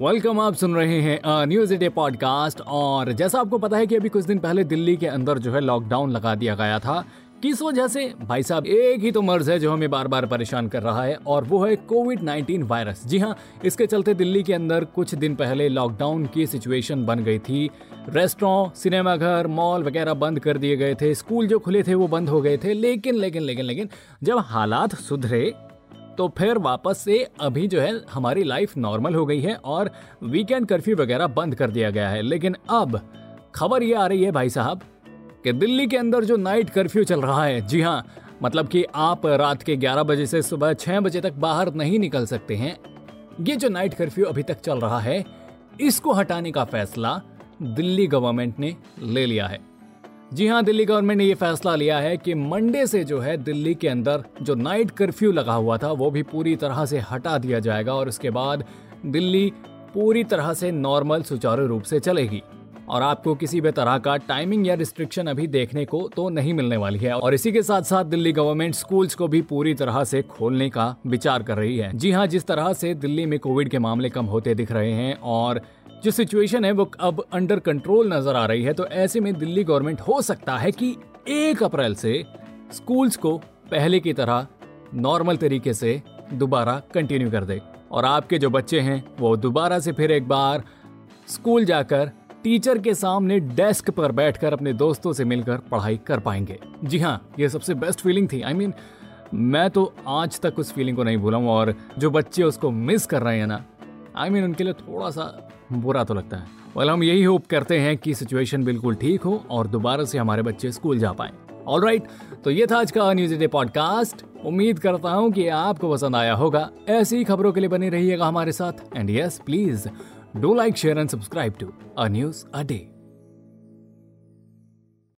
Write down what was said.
Welcome आप सुन रहे हैं न्यूज़ डे पॉडकास्ट और जैसा आपको पता है कि अभी कुछ दिन पहले दिल्ली के अंदर जो है लॉकडाउन लगा दिया गया था, किस वजह से? भाई साहब, एक ही तो मर्ज है जो हमें बार बार परेशान कर रहा है और वो है कोविड 19 वायरस जी हाँ इसके चलते दिल्ली के अंदर कुछ दिन पहले लॉकडाउन की सिचुएशन बन गई थी। रेस्टोरेंट सिनेमाघर मॉल वगैरह बंद कर दिए गए थे। स्कूल जो खुले थे वो बंद हो गए थे। लेकिन लेकिन लेकिन लेकिन जब हालात सुधरे तो फिर वापस से अभी जो है हमारी लाइफ नॉर्मल हो गई है और वीकेंड कर्फ्यू वगैरह बंद कर दिया गया है। लेकिन अब खबर ये आ रही है भाई साहब कि दिल्ली के अंदर जो नाइट कर्फ्यू चल रहा है, जी हाँ मतलब कि आप रात के 11 बजे से सुबह 6 बजे तक बाहर नहीं निकल सकते हैं। ये जो नाइट कर्फ्यू अभी तक चल रहा है, इसको हटाने का फैसला दिल्ली गवर्नमेंट ने ले लिया है। जी हाँ दिल्ली गवर्नमेंट ने ये फैसला लिया है कि मंडे से जो है दिल्ली के अंदर जो नाइट कर्फ्यू लगा हुआ था, वो भी पूरी तरह से हटा दिया जाएगा और उसके बाद दिल्ली पूरी तरह से नॉर्मल सुचारू रूप से चलेगी। और आपको किसी भी तरह का टाइमिंग या रिस्ट्रिक्शन अभी देखने को तो नहीं मिलने वाली है। और इसी के साथ साथ दिल्ली गवर्नमेंट स्कूल्स को भी पूरी तरह से खोलने का विचार कर रही है। जी हाँ जिस तरह से दिल्ली में कोविड के मामले कम होते दिख रहे हैं और जो सिचुएशन है वो अब अंडर कंट्रोल नज़र आ रही है तो ऐसे में दिल्ली गवर्नमेंट हो सकता है कि एक अप्रैल से स्कूल्स को पहले की तरह नॉर्मल तरीके से दोबारा कंटिन्यू कर दे। और आपके जो बच्चे हैं वो दोबारा से फिर एक बार स्कूल जाकर टीचर के सामने डेस्क पर बैठकर अपने दोस्तों से मिलकर पढ़ाई कर पाएँगे। जी हाँ ये सबसे बेस्ट फीलिंग थी। आई I मीन mean, मैं तो आज तक उस फीलिंग को नहीं भूला हूँ और जो बच्चे उसको मिस कर रहे हैं ना आई I मीन mean, उनके लिए थोड़ा सा बुरा तो लगता है। वेल हम यही होप करते हैं कि सिचुएशन बिल्कुल ठीक हो और दोबारा से हमारे बच्चे स्कूल जा पाए। ऑल राइट तो ये था आज का न्यूज़ डे पॉडकास्ट उम्मीद करता हूँ कि आपको पसंद आया होगा। ऐसी खबरों के लिए बने रहिएगा हमारे साथ। And yes please do like share and subscribe to a news a day